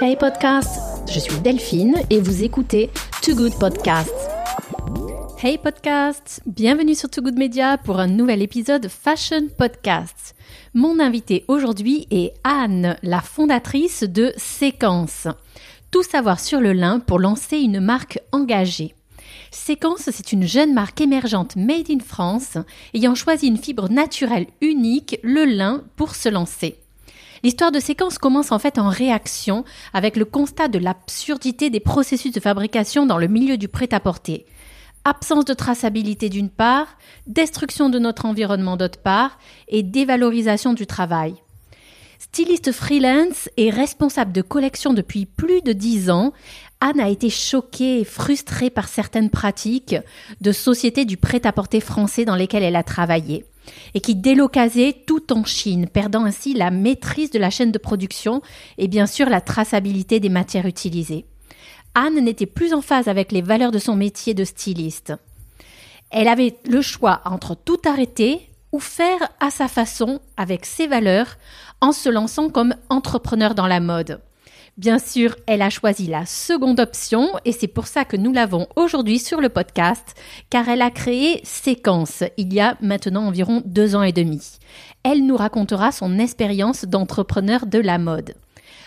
Hey podcast, je suis Delphine et vous écoutez Too Good Podcast. Hey podcast, bienvenue sur Too Good Media pour un nouvel épisode Fashion Podcast. Mon invité aujourd'hui est Anne, la fondatrice de Séquence. Tout savoir sur le lin pour lancer une marque engagée. Séquence, c'est une jeune marque émergente made in France ayant choisi une fibre naturelle unique, le lin, pour se lancer. L'histoire de séquence commence en fait en réaction avec le constat de l'absurdité des processus de fabrication dans le milieu du prêt-à-porter. Absence de traçabilité d'une part, destruction de notre environnement d'autre part, et dévalorisation du travail. Styliste freelance et responsable de collection depuis plus de dix ans, Anne a été choquée et frustrée par certaines pratiques de sociétés du prêt-à-porter français dans lesquelles elle a travaillé et qui délocalisaient tout en Chine, perdant ainsi la maîtrise de la chaîne de production et bien sûr la traçabilité des matières utilisées. Anne n'était plus en phase avec les valeurs de son métier de styliste. Elle avait le choix entre tout arrêter ou faire à sa façon avec ses valeurs en se lançant comme entrepreneur dans la mode. Bien sûr, elle a choisi la seconde option et c'est pour ça que nous l'avons aujourd'hui sur le podcast, car elle a créé Séquence il y a maintenant environ deux ans et demi. Elle nous racontera son expérience d'entrepreneur de la mode.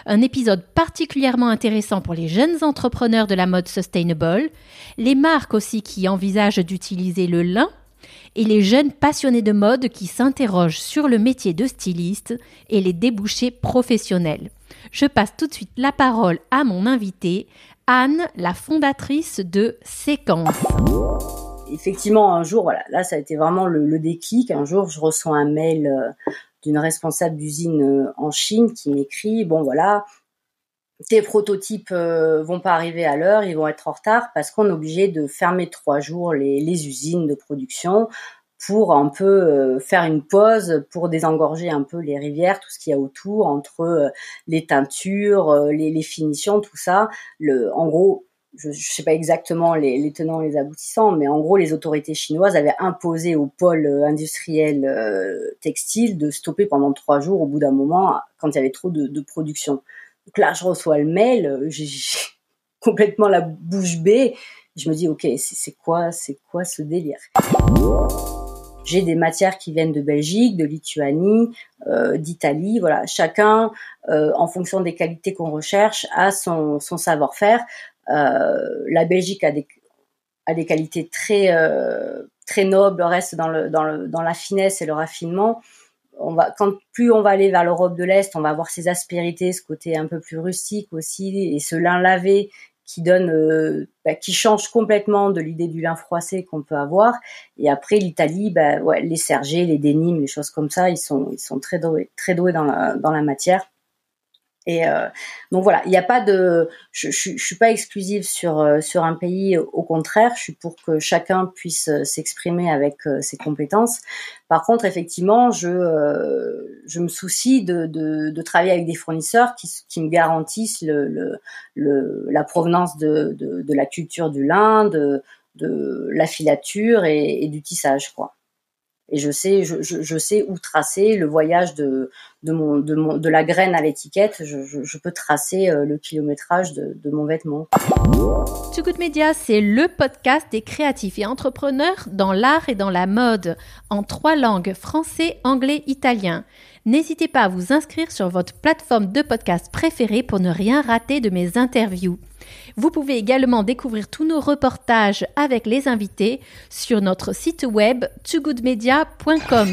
Un épisode particulièrement intéressant pour les jeunes entrepreneurs de la mode sustainable, les marques aussi qui envisagent d'utiliser le lin et les jeunes passionnés de mode qui s'interrogent sur le métier de styliste et les débouchés professionnels. Je passe tout de suite la parole à mon invité, Anne, la fondatrice de Séquence. Effectivement, un jour, là, ça a été vraiment le, déclic. Un jour, je reçois un mail euh, d'une responsable d'usine euh, en Chine qui m'écrit, bon voilà, tes prototypes euh, vont pas arriver à l'heure, ils vont être en retard parce qu'on est obligé de fermer trois jours les, usines de production pour un peu euh, faire une pause, pour désengorger un peu les rivières, tout ce qu'il y a autour, entre euh, les teintures, les, les, finitions, tout ça. En gros, je ne sais pas exactement les, tenants et les aboutissants, mais en gros, les autorités chinoises avaient imposé au pôle industriel textile de stopper pendant trois jours au bout d'un moment quand il y avait trop de production. Là, je reçois le mail, euh, j'ai complètement la bouche bée. Je me dis, ok, c'est quoi, c'est quoi ce délire? J'ai des matières qui viennent de Belgique, de Lituanie, euh, d'Italie. Voilà, chacun, euh, en fonction des qualités qu'on recherche, a son, son savoir-faire. La Belgique a des, a des qualités très très nobles, reste dans le, dans le dans la finesse et le raffinement on va quand plus on va aller vers l'Europe de l'Est, on va avoir ces aspérités, ce côté un peu plus rustique aussi, et ce lin lavé qui donne, euh, bah, qui change complètement de l'idée du lin froissé qu'on peut avoir. Et après l'Italie, bah, ouais, les sergés, les dénimes, les choses comme ça, ils sont ils sont très doués, très doués dans la dans la matière. Et euh, donc voilà, il n'y a pas de, je, je, suis pas exclusive sur euh, sur un pays. Au contraire, je suis pour que chacun puisse euh, s'exprimer avec ses compétences. Par contre, effectivement, je je me soucie de, de, de travailler avec des fournisseurs qui, qui me garantissent le, le, le la provenance de, de, de, la culture du lin, de de la filature et, et du tissage, quoi et je sais, je, sais où tracer le voyage de, de, mon, de, mon, de la graine à l'étiquette. Je, je, peux tracer euh, le kilométrage de, de mon vêtement. Too Good Media, c'est le podcast des créatifs et entrepreneurs dans l'art et dans la mode, en trois langues, français, anglais, italien. N'hésitez pas à vous inscrire sur votre plateforme de podcast préférée pour ne rien rater de mes interviews. Vous pouvez également découvrir tous nos reportages avec les invités sur notre site web togoodmedia.com.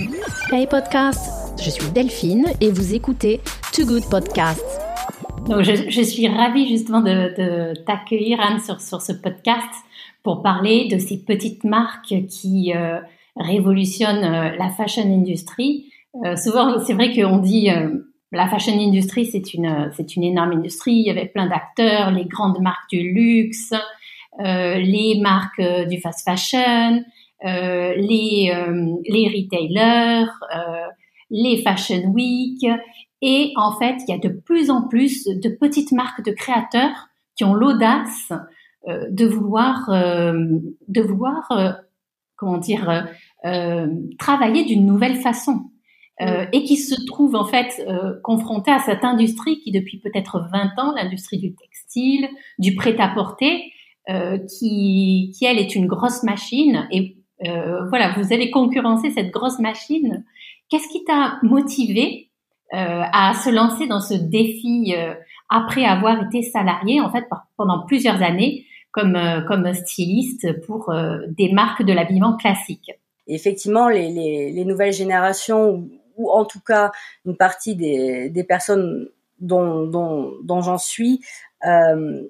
Hey podcast, je suis Delphine et vous écoutez Too Good Podcast. Donc je, suis ravie justement de, t'accueillir Anne sur, sur ce podcast pour parler de ces petites marques qui euh, révolutionnent euh, la fashion industry. Euh, souvent, c'est vrai qu'on dit la fashion industry, c'est une, c'est une énorme industrie. Il y avait plein d'acteurs, les grandes marques du luxe, euh, les marques euh, du fast fashion, euh, les, euh, les retailers, euh, les fashion week. Et en fait, il y a de plus en plus de petites marques de créateurs qui ont l'audace de vouloir, de vouloir, comment dire, travailler d'une nouvelle façon. Euh, et qui se trouve en fait euh, confronté à cette industrie qui depuis peut-être 20 ans, l'industrie du textile, du prêt-à-porter, euh, qui, qui elle est une grosse machine. Et euh, voilà, vous allez concurrencer cette grosse machine. Qu'est-ce qui t'a motivé euh, à se lancer dans ce défi après avoir été salarié en fait pendant plusieurs années comme comme styliste pour des marques de l'habillement classique? Effectivement, les, les, les nouvelles générations ou en tout cas une partie des, personnes dont, j'en suis, euh,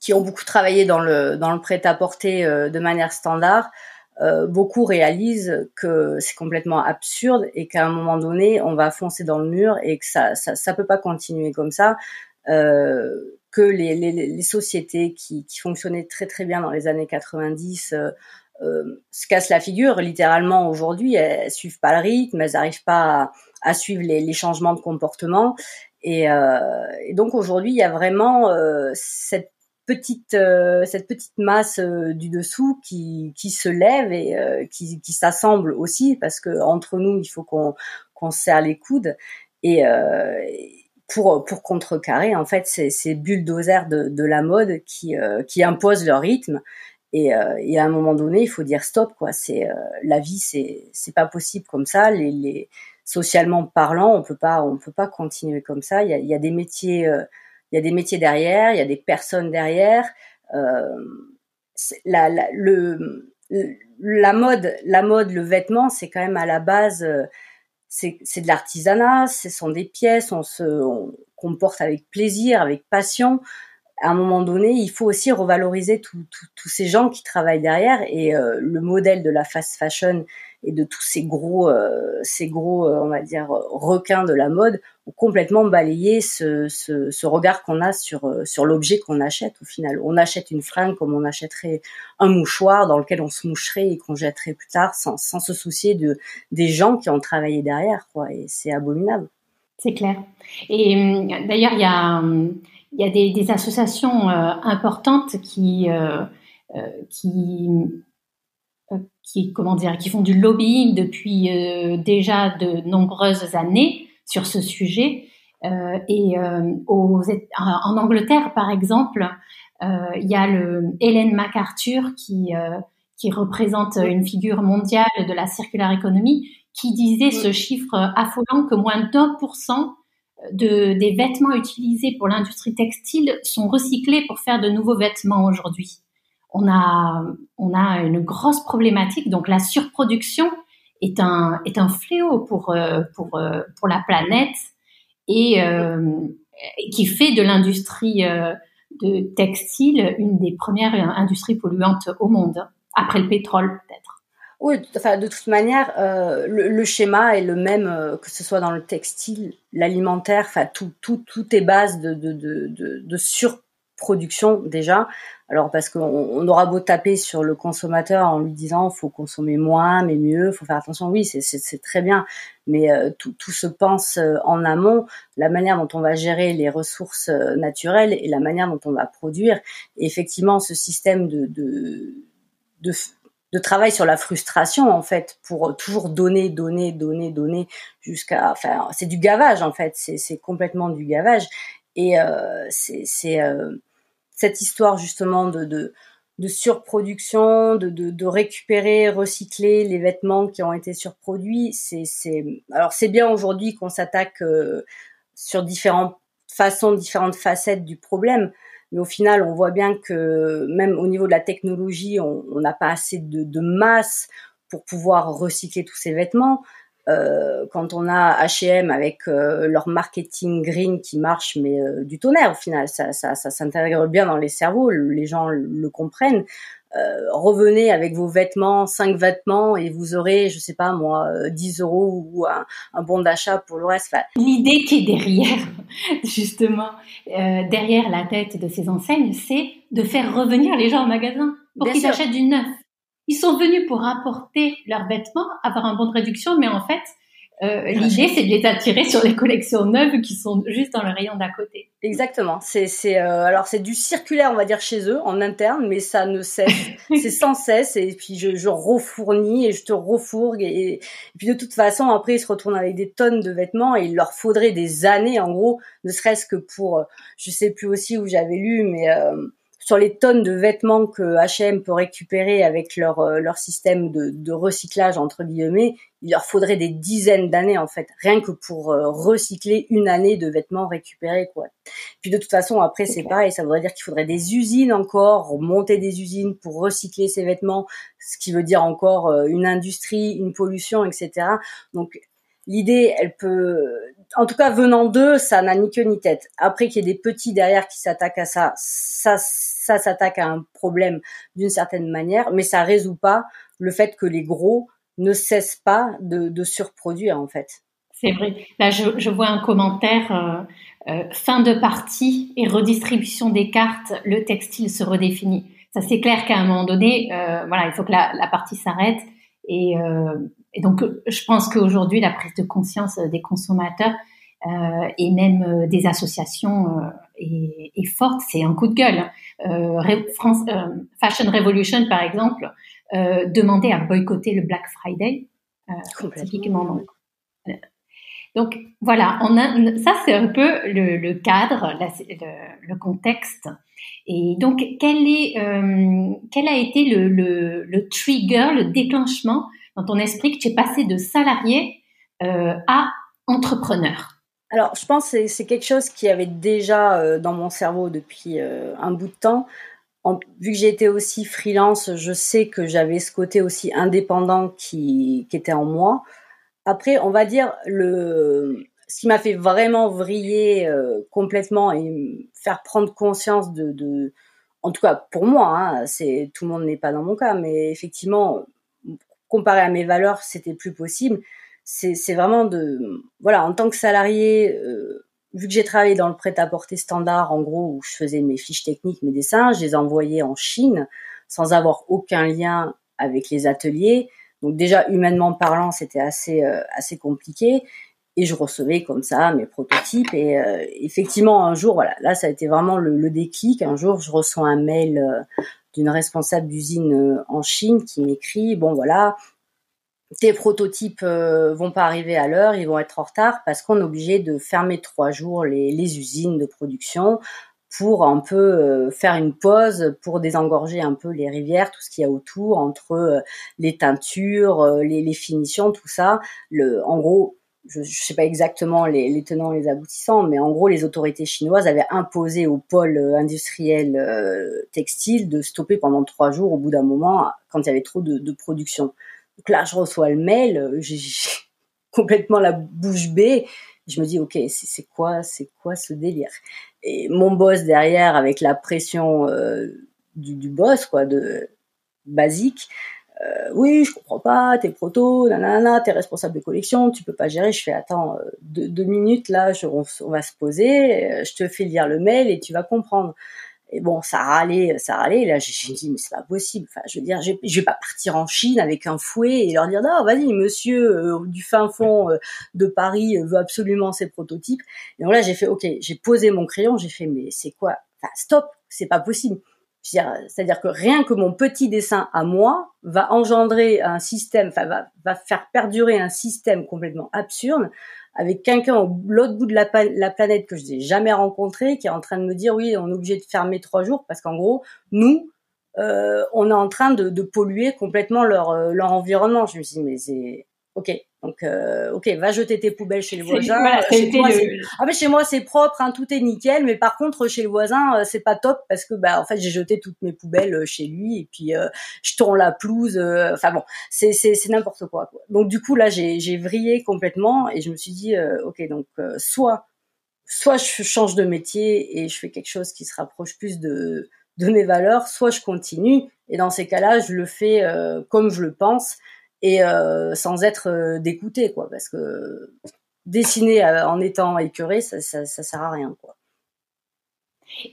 qui ont beaucoup travaillé dans le, prêt-à-porter euh, de manière standard, euh, beaucoup réalisent que c'est complètement absurde et qu'à un moment donné, on va foncer dans le mur et que ça ça, peut pas continuer comme ça. Que les sociétés qui, qui, fonctionnaient très très bien dans les années 90 euh, se cassent la figure littéralement aujourd'hui. Elles, suivent pas le rythme, elles n'arrivent pas à, suivre les, les, changements de comportement. Et, euh, donc aujourd'hui, il y a vraiment euh, cette petite euh, cette petite masse euh, du dessous qui, qui se lève et euh, qui, qui s'assemble aussi parce que entre nous, il faut qu'on qu'on serre les coudes et pour pour contrecarrer en fait ces, ces bulldozers de, de la mode qui qui imposent leur rythme et, euh, et, à un moment donné, il faut dire stop, quoi. C'est euh, la vie, c'est c'est pas possible comme ça. Les, socialement parlant, on peut pas on peut pas continuer comme ça. Il y a, des métiers, euh, y a des métiers derrière, il y a des personnes derrière. La, la, le, la mode, la mode, le vêtement, c'est quand même à la base, c'est de l'artisanat, ce sont des pièces, on se on comporte avec plaisir, avec passion à un moment donné, il faut aussi revaloriser tous ces gens qui travaillent derrière et euh, le modèle de la fast fashion et de tous ces gros, euh, ces gros, euh, on va dire requins de la mode ont complètement balayé ce, regard qu'on a sur l'objet qu'on achète. Au final, on achète une fringue comme on achèterait un mouchoir dans lequel on se moucherait et qu'on jetterait plus tard, sans, se soucier de des gens qui ont travaillé derrière. Et c'est abominable. C'est clair. Et hum, d'ailleurs, il y a hum, il y a des, des associations euh, importantes qui, euh, euh, qui, qui, comment dire, qui font du lobbying depuis déjà de nombreuses années sur ce sujet. et aux, en Angleterre, par exemple, il y a le Hélène MacArthur qui, qui représente une figure mondiale de la circular economy, qui disait ce chiffre affolant que moins d'un pour cent de, des vêtements utilisés pour l'industrie textile sont recyclés pour faire de nouveaux vêtements aujourd'hui. On a, on a une grosse problématique, donc la surproduction est un, est un fléau pour, euh, pour, euh, pour la planète et euh, qui fait de l'industrie de textile une des premières industries polluantes au monde, après le pétrole peut-être. Oui, enfin, de toute manière, euh, le, schéma est le même, euh, que ce soit dans le textile, l'alimentaire, enfin, tout, tout, tout est base de, surproduction déjà. Alors, parce qu'on on aura beau taper sur le consommateur en lui disant faut consommer moins, mais mieux, faut faire attention, oui, c'est très bien, mais euh, tout, se pense en amont, la manière dont on va gérer les ressources naturelles et la manière dont on va produire. Et effectivement, ce système de, de travail sur la frustration en fait pour toujours donner donner donner donner jusqu'à enfin c'est du gavage en fait c'est complètement du gavage et euh, c'est c'est euh, cette histoire justement de de de surproduction, de, de, de, récupérer, recycler les vêtements qui ont été surproduits. C'est, c'est... Alors c'est bien aujourd'hui qu'on s'attaque euh, sur différentes façons, différentes facettes du problème, mais au final, on voit bien que même au niveau de la technologie, on n'a pas assez de, masse pour pouvoir recycler tous ces vêtements. Euh, quand on a H&M avec euh, leur marketing green qui marche, mais euh, du tonnerre au final, ça s'intègre bien dans les cerveaux, les gens le comprennent. Euh, revenez avec vos vêtements, cinq vêtements, et vous aurez, je sais pas moi, 10 euh, euros ou un, bon d'achat pour le reste. L'idée qui est derrière, justement, euh, derrière la tête de ces enseignes, c'est de faire revenir les gens au magasin pour qu'ils achètent du neuf. Ils sont venus pour apporter leurs vêtements, avoir un bon de réduction, mais en fait, euh, l'idée, c'est de les attirer sur les collections neuves qui sont juste dans le rayon d'à côté. Exactement. C'est, c'est, euh, alors c'est du circulaire, on va dire chez eux, en interne, mais ça ne cesse. c'est sans cesse. Et puis je, je refournis et je te refourgue. Et, et, puis de toute façon, après, ils se retournent avec des tonnes de vêtements et il leur faudrait des années, en gros, ne serait-ce que pour, je sais plus aussi où j'avais lu, mais euh, sur les tonnes de vêtements que H&M peut récupérer avec leur euh, leur système de, de, recyclage entre guillemets, il leur faudrait des dizaines d'années en fait, rien que pour euh, recycler une année de vêtements récupérés quoi. Puis de toute façon après c'est pareil, ça voudrait dire qu'il faudrait des usines encore, monter des usines pour recycler ces vêtements, ce qui veut dire encore euh, une industrie, une pollution, etc. Donc l'idée, elle peut, en tout cas venant d'eux, ça n'a ni queue ni tête. Après qu'il y ait des petits derrière qui s'attaquent à ça, ça ça s'attaque à un problème d'une certaine manière, mais ça résout pas le fait que les gros ne cessent pas de, surproduire en fait. C'est vrai. Là, je, vois un commentaire euh, euh, fin de partie et redistribution des cartes. Le textile se redéfinit. Ça, c'est clair qu'à un moment donné, euh, voilà, il faut que la, partie s'arrête. Et, donc, je pense qu'aujourd'hui, la prise de conscience des consommateurs et même euh, des associations est, est, forte. C'est un coup de gueule. France, Fashion Revolution, par exemple, demandait à boycotter le Black Friday, typiquement. Donc, donc voilà, on a, ça c'est un peu le, le cadre, la, le, le, contexte. Et donc quel est, euh, quel a été le, le, le, trigger, le déclenchement dans ton esprit que tu es passé de salarié euh, à entrepreneur? Alors je pense que c'est quelque chose qui avait déjà euh, dans mon cerveau depuis euh, un bout de temps. Vu que j'ai été aussi freelance, je sais que j'avais ce côté aussi indépendant qui, était en moi. Après, on va dire le ce qui m'a fait vraiment vriller euh, complètement et faire prendre conscience de, de en tout cas pour moi, hein, c'est tout le monde n'est pas dans mon cas, mais effectivement, comparé à mes valeurs, c'était plus possible. C'est vraiment de voilà, en tant que salarié, euh, vu que j'ai travaillé dans le prêt-à-porter standard, en gros, où je faisais mes fiches techniques, mes dessins, je les envoyais en Chine sans avoir aucun lien avec les ateliers. Donc déjà humainement parlant, c'était assez euh, assez compliqué. Et je recevais comme ça mes prototypes. Et euh, effectivement un jour voilà là ça a été vraiment le, le déclic. Un jour je reçois un mail euh, d'une responsable d'usine euh, en Chine qui m'écrit bon voilà tes prototypes vont pas arriver à l'heure ils vont être en retard parce qu'on est obligé de fermer trois jours les, usines de production pour un peu euh, faire une pause, pour désengorger un peu les rivières, tout ce qu'il y a autour, entre euh, les teintures, euh, les, finitions, tout ça. Le, en gros, je ne sais pas exactement les, tenants, les aboutissants, mais en gros, les autorités chinoises avaient imposé au pôle industriel euh, textile de stopper pendant trois jours au bout d'un moment quand il y avait trop de production. Donc là, je reçois le mail, j'ai complètement la bouche bée. Je me dis, ok, c'est quoi, c'est quoi ce délire? Et mon boss derrière avec la pression euh, du, boss quoi de basique euh, oui je comprends pas t'es proto nanana t'es responsable de collection tu peux pas gérer. Je fais attends euh, deux, minutes là on, va se poser euh, je te fais lire le mail et tu vas comprendre et bon, ça râlait, ça râlait. Là, j'ai dit, mais c'est pas possible. Enfin, je veux dire, je, vais pas partir en Chine avec un fouet et leur dire, non, vas-y, monsieur euh, du fin fond euh, de Paris veut absolument ses prototypes. Et donc là, j'ai fait, ok, j'ai posé mon crayon, j'ai fait, mais c'est quoi? Enfin, stop, c'est pas possible. C'est-à-dire que rien que mon petit dessin à moi va engendrer un système, enfin va faire perdurer un système complètement absurde avec quelqu'un au l'autre bout de la, la, planète que je n'ai jamais rencontré, qui est en train de me dire oui, on est obligé de fermer trois jours parce qu'en gros, nous, euh, on est en train de, polluer complètement leur, euh, leur environnement. Je me suis mais c'est ok. Donc, euh, ok, va jeter tes poubelles chez les voisins. Voilà, chez, moi, le... ah, mais chez moi, c'est propre, hein, tout est nickel. Mais par contre, chez le voisin, euh, c'est pas top parce que, bah, en fait, j'ai jeté toutes mes poubelles euh, chez lui et puis euh, je tourne la pelouse. Euh, enfin bon, c'est c'est c'est n'importe quoi, quoi, Donc du coup, là, j'ai j'ai vrillé complètement et je me suis dit, ok, donc soit soit je change de métier et je fais quelque chose qui se rapproche plus de de mes valeurs, soit je continue et dans ces cas-là, je le fais comme je le pense et euh, sans être euh, quoi parce que dessiner euh, en étant écœuré ça, ça, sert à rien quoi.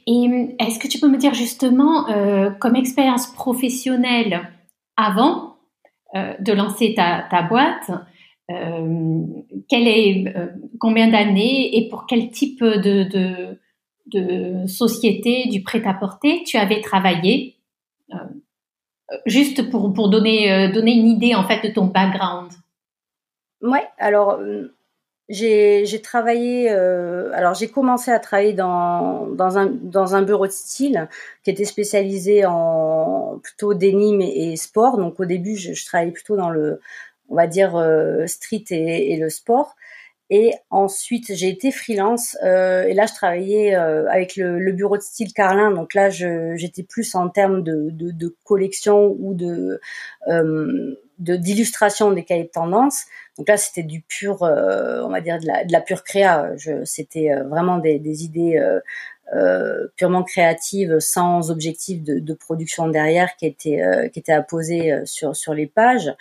Et est-ce que tu peux me dire justement euh, comme expérience professionnelle avant de lancer ta, boîte combien d'années et pour quel type de société du prêt-à-porter tu avais travaillé Juste pour, pour donner, une idée en fait de ton background. Ouais, alors j'ai travaillé, euh, alors j'ai commencé à travailler dans, un, bureau de style qui était spécialisé en plutôt denim et, sport. Donc au début, je, travaillais plutôt dans le, on va dire, euh, street et, et, le sport. Et ensuite, j'ai été freelance euh, et là, je travaillais euh, avec le, le, bureau de style Carlin. Donc là, j'étais plus en termes de, de, de collection ou de euh, d'illustration des cahiers de tendance. Donc là, c'était du pur, euh, on va dire de la, de la pure créa. C'était euh, vraiment des, des idées euh, purement créatives, sans objectif de, production derrière, qui étaient qui étaient apposées sur sur les pages.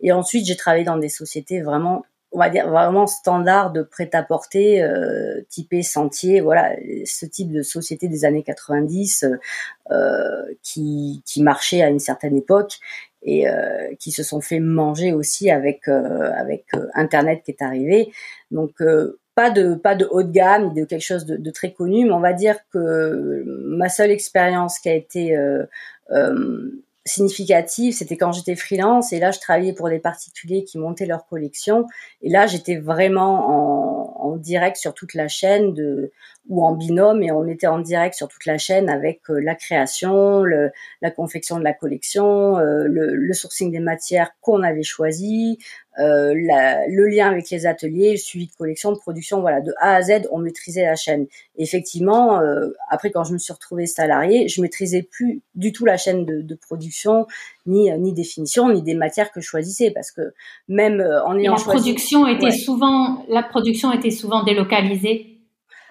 Et ensuite, j'ai travaillé dans des sociétés vraiment on va dire vraiment standard de prêt-à-porter euh, typé Sentier, voilà, ce type de société des années 90 euh, qui, qui marchait à une certaine époque et euh, qui se sont fait manger aussi avec euh, avec euh, Internet qui est arrivé. Donc pas de pas de haut de gamme, de quelque chose de, de, très connu, mais on va dire que ma seule expérience qui a été significative, c'était quand j'étais freelance et là je travaillais pour des particuliers qui montaient leur collection et là j'étais vraiment en, en, direct sur toute la chaîne de ou en binôme et on était en direct sur toute la chaîne avec euh, la création, le, la confection de la collection, euh, le, le, sourcing des matières qu'on avait choisi, euh, la, le lien avec les ateliers, le suivi de collection, de production, voilà, de A à Z, on maîtrisait la chaîne. effectivement, euh, après quand je me suis retrouvée salariée, je maîtrisais plus du tout la chaîne de, de production, ni ni définition, ni des matières que je choisissais, parce que même en ayant la production était souvent, la production était souvent délocalisée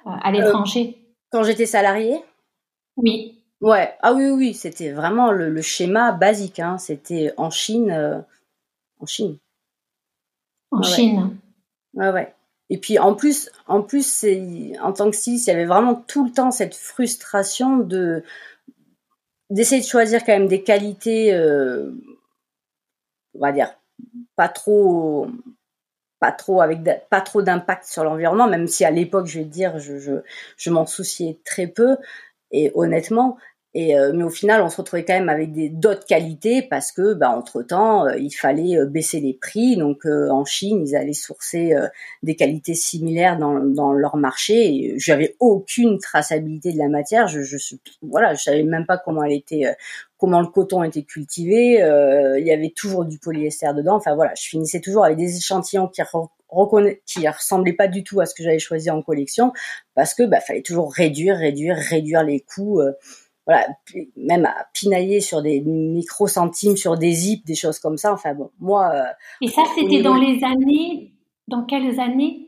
à l'étranger? quand j'étais salariée? Oui. Ouais, ah oui, oui, c'était vraiment le, le, schéma basique. Hein. C'était en Chine, en Chine. En Chine. Ouais. ouais, Et puis en plus, en plus, en tant que styliste, il y avait vraiment tout le temps cette frustration de d'essayer de choisir quand même des qualités, euh, on va dire, pas trop, pas trop avec pas trop d'impact sur l'environnement, même si à l'époque, je vais dire, je, je, je m'en souciais très peu. Et honnêtement, et euh, mais au final, on se retrouvait quand même avec d'autres qualités parce que, bah, entre temps, euh, il fallait euh, baisser les prix. Donc, en Chine, ils allaient sourcer des qualités similaires dans, dans leur marché. Et j'avais aucune traçabilité de la matière. Je, je voilà, je savais même pas comment elle était, comment le coton était cultivé. il y avait toujours du polyester dedans. Enfin voilà, je finissais toujours avec des échantillons qui qui ressemblaient pas du tout à ce que j'avais choisi en collection parce que bah fallait toujours réduire, réduire, réduire les coûts voilà, même à pinailler sur des micro centimes, sur des zips, des choses comme ça. Enfin bon, moi. Euh, Et ça, c'était dans les années, dans quelles années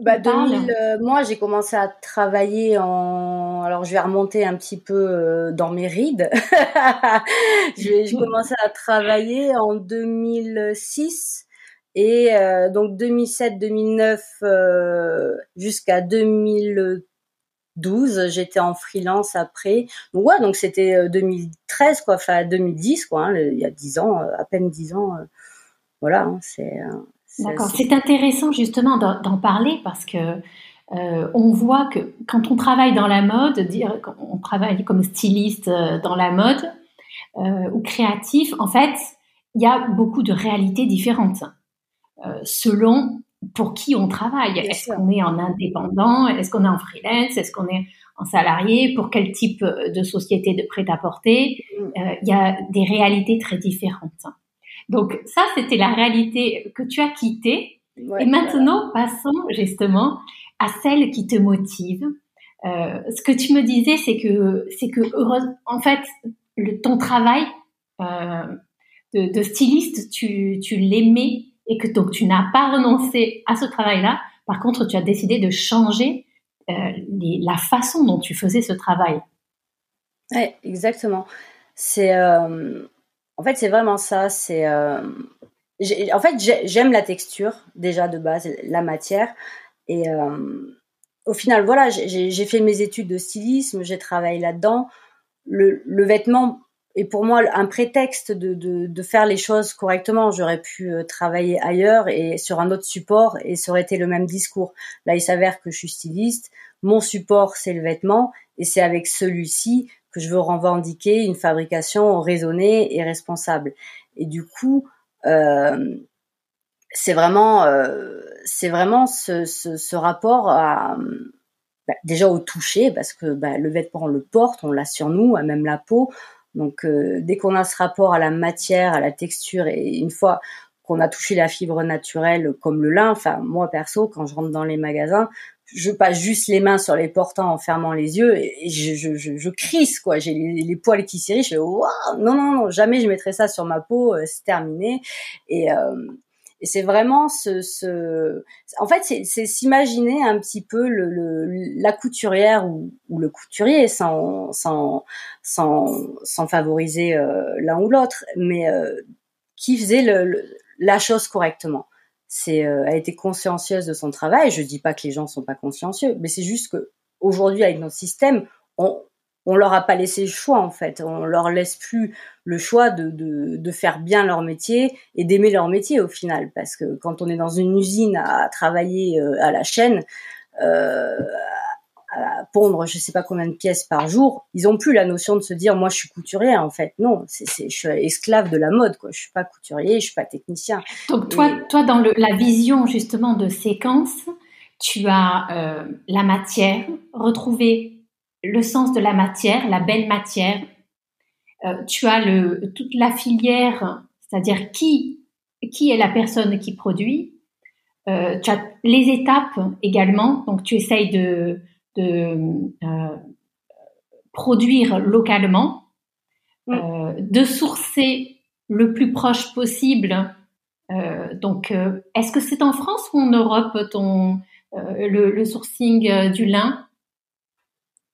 bah, 2000, euh, moi, j'ai commencé à travailler en. Alors, je vais remonter un petit peu euh, dans mes rides. j'ai commencé à travailler en 2006 et donc 2007-2009 jusqu'à 2000 12, j'étais en freelance après. Donc ouais, donc c'était 2013 euh, quoi, enfin 2010 quoi, hein, il y a 10 ans, euh, à peine 10 ans. Euh, voilà, hein, c'est. D'accord. C'est intéressant justement d'en parler parce que on voit que quand on travaille dans la mode, dire on travaille comme styliste dans la mode ou créatif, en fait, il y a beaucoup de réalités différentes selon pour qui on travaille. Est-ce qu'on est en indépendant? Est-ce qu'on est en freelance? Est-ce qu'on est en salarié? Pour quel type de société de prêt-à-porter? Mm. euh, Il y a des réalités très différentes. Donc ça, c'était la réalité que tu as quittée. Et maintenant, passons justement à celle qui te motive. Euh, ce que tu me disais, c'est que c'est que en fait, le, ton travail euh, de, de, styliste, tu, tu l'aimais et que donc tu n'as pas renoncé à ce travail-là. Par contre, tu as décidé de changer euh, la façon dont tu faisais ce travail. Oui, exactement. C'est euh, en fait c'est vraiment ça. C'est euh, en fait j'aime la texture déjà de base, la matière et au final voilà j'ai fait mes études de stylisme, j'ai travaillé là-dedans. Le, vêtement et pour moi un prétexte de, de, de faire les choses correctement. J'aurais pu euh, travailler ailleurs et sur un autre support et ça aurait été le même discours. Là, il s'avère que je suis styliste, mon support c'est le vêtement et c'est avec celui-ci que je veux revendiquer une fabrication raisonnée et responsable. Et du coup, euh, c'est vraiment, euh, c'est vraiment ce, ce, ce, rapport à bah, déjà au toucher parce que bah, le vêtement on le porte, on l'a sur nous, à même la peau. Donc euh, dès qu'on a ce rapport à la matière, à la texture, et une fois qu'on a touché la fibre naturelle comme le lin, enfin moi perso, quand je rentre dans les magasins, je passe juste les mains sur les portants en fermant les yeux et, je, crisse quoi. J'ai les, les, poils qui s'irrissent. Je fais waouh non non non jamais je mettrai ça sur ma peau. Euh, c'est terminé. Et euh, et c'est vraiment ce, ce, en fait, c'est s'imaginer un petit peu le, le, la couturière ou, ou, le couturier sans, sans, sans, sans favoriser euh, l'un ou l'autre, mais euh, qui faisait le, la chose correctement. C'est, euh, a été consciencieuse de son travail. Je dis pas que les gens sont pas consciencieux, mais c'est juste que aujourd'hui, avec notre système, on, on leur a pas laissé le choix en fait. On leur laisse plus le choix de, de, de faire bien leur métier et d'aimer leur métier au final. Parce que quand on est dans une usine à travailler euh, à la chaîne, euh, à pondre je sais pas combien de pièces par jour, ils ont plus la notion de se dire moi je suis couturier en fait. Non, c'est, c'est je suis esclave de la mode quoi. Je suis pas couturier, je suis pas technicien. Donc toi, toi dans le, la vision justement de séquence, tu as euh, la matière, retrouvée le sens de la matière, la belle matière. Euh, tu as le, toute la filière, c'est-à-dire qui, qui est la personne qui produit. Euh, tu as les étapes également, donc tu essayes de, de euh, produire localement, euh, de sourcer le plus proche possible. Euh, donc, est-ce que c'est en France ou en Europe ton le, le, sourcing du lin?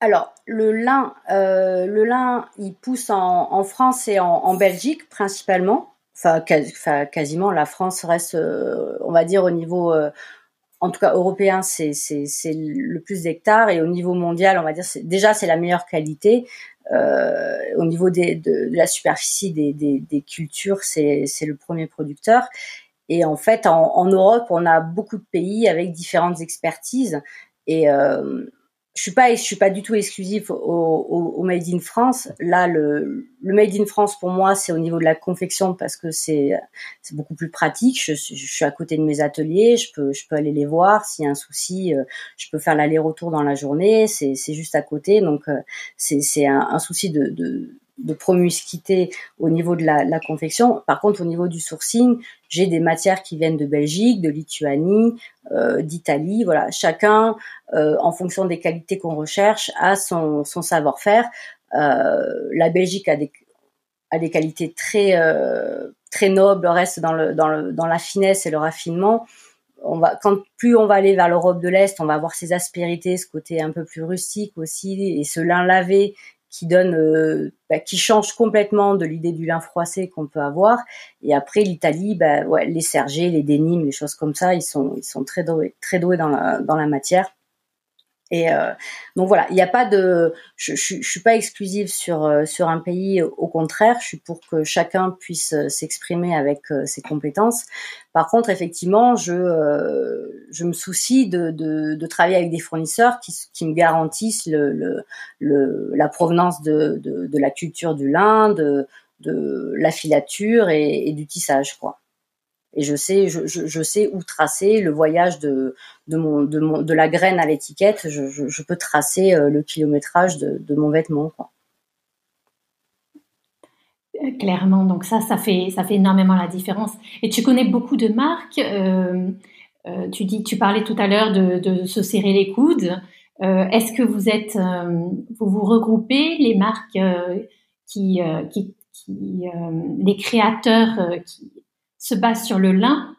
Alors, le lin, euh, le lin, il pousse en, en France et en, en, Belgique principalement. Enfin, quasiment, la France reste, euh, on va dire, au niveau, euh, en tout cas européen, c'est le plus d'hectares. Et au niveau mondial, on va dire, déjà, c'est la meilleure qualité. Euh, au niveau des, de, de, la superficie des, des, des cultures, c'est le premier producteur. Et en fait, en, en, Europe, on a beaucoup de pays avec différentes expertises. Et euh, je suis pas je suis pas du tout exclusif au, au, au, made in France. Là, le, le made in France pour moi, c'est au niveau de la confection parce que c'est c'est beaucoup plus pratique. Je, je, suis à côté de mes ateliers, je peux je peux aller les voir. S'il y a un souci, euh, je peux faire l'aller-retour dans la journée. C'est c'est juste à côté, donc euh, c'est c'est un, un, souci de, de de promiscuité au niveau de la, confection. Par contre, au niveau du sourcing, j'ai des matières qui viennent de Belgique, de Lituanie, euh, d'Italie. Voilà, chacun, euh, en fonction des qualités qu'on recherche, a son, savoir-faire. Euh, la Belgique a des, a des qualités très très nobles, reste dans le, dans le dans la finesse et le raffinement. On va quand plus on va aller vers l'Europe de l'Est, on va avoir ces aspérités, ce côté un peu plus rustique aussi, et ce lin lavé qui donne, euh, bah, qui change complètement de l'idée du lin froissé qu'on peut avoir. Et après l'Italie, bah, ouais, les sergés, les dénimes, les choses comme ça, ils sont, ils sont très doués, très doués dans la, dans la matière. Et euh, donc voilà, il n'y a pas de, je, je, suis pas exclusive sur euh, sur un pays. Au contraire, je suis pour que chacun puisse euh, s'exprimer avec euh, ses compétences. Par contre, effectivement, je je me soucie de, de, de, travailler avec des fournisseurs qui, qui me garantissent le, le, le la provenance de, de, de, la culture du lin, de de la filature et, et du tissage, quoi et je sais, je, sais où tracer le voyage de, de, la graine à l'étiquette. Je, peux tracer euh, le kilométrage de, mon vêtement. Euh, clairement, donc ça, ça fait, ça fait énormément la différence. Et tu connais beaucoup de marques. Euh, tu dis, tu parlais tout à l'heure de, se serrer les coudes. Est-ce que vous êtes, vous vous regroupez les marques qui, qui les créateurs qui se base sur le lin?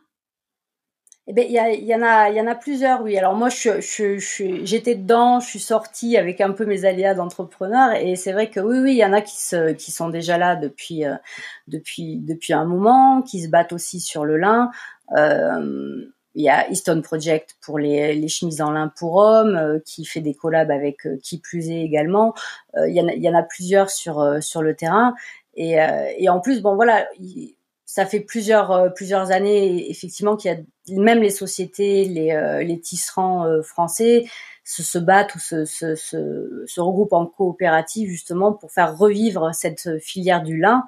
Eh ben, il y, y, en a, il y en a plusieurs, oui. Alors moi, j'étais dedans, je suis sortie avec un peu mes aléas d'entrepreneur, et c'est vrai que oui, oui, il y en a qui sont déjà là depuis, euh, depuis, depuis un moment, qui se battent aussi sur le lin. Euh, il y a Easton Project pour les, les chemises en lin pour hommes, euh, qui fait des collabs avec qui plus est également. Il, y en a, il y en a plusieurs sur sur le terrain. Et, et en plus, bon voilà, ça fait plusieurs plusieurs années effectivement qu'il y a même les sociétés, les, les tisserands français se, se battent ou se, se, se, se, regroupent en coopérative justement pour faire revivre cette filière du lin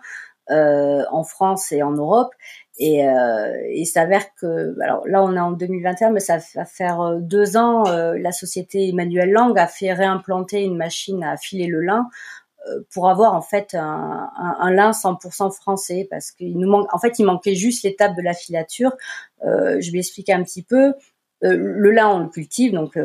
euh, en France et en Europe. Et euh, il s'avère que, alors là on est en 2021, mais ça va faire euh, deux ans, euh, la société Emmanuel Lang a fait réimplanter une machine à filer le lin euh, pour avoir en fait un, lin 100% français parce qu'il nous manque en fait il manquait juste l'étape de la filature euh, je vais expliquer un petit peu euh, le lin on le cultive donc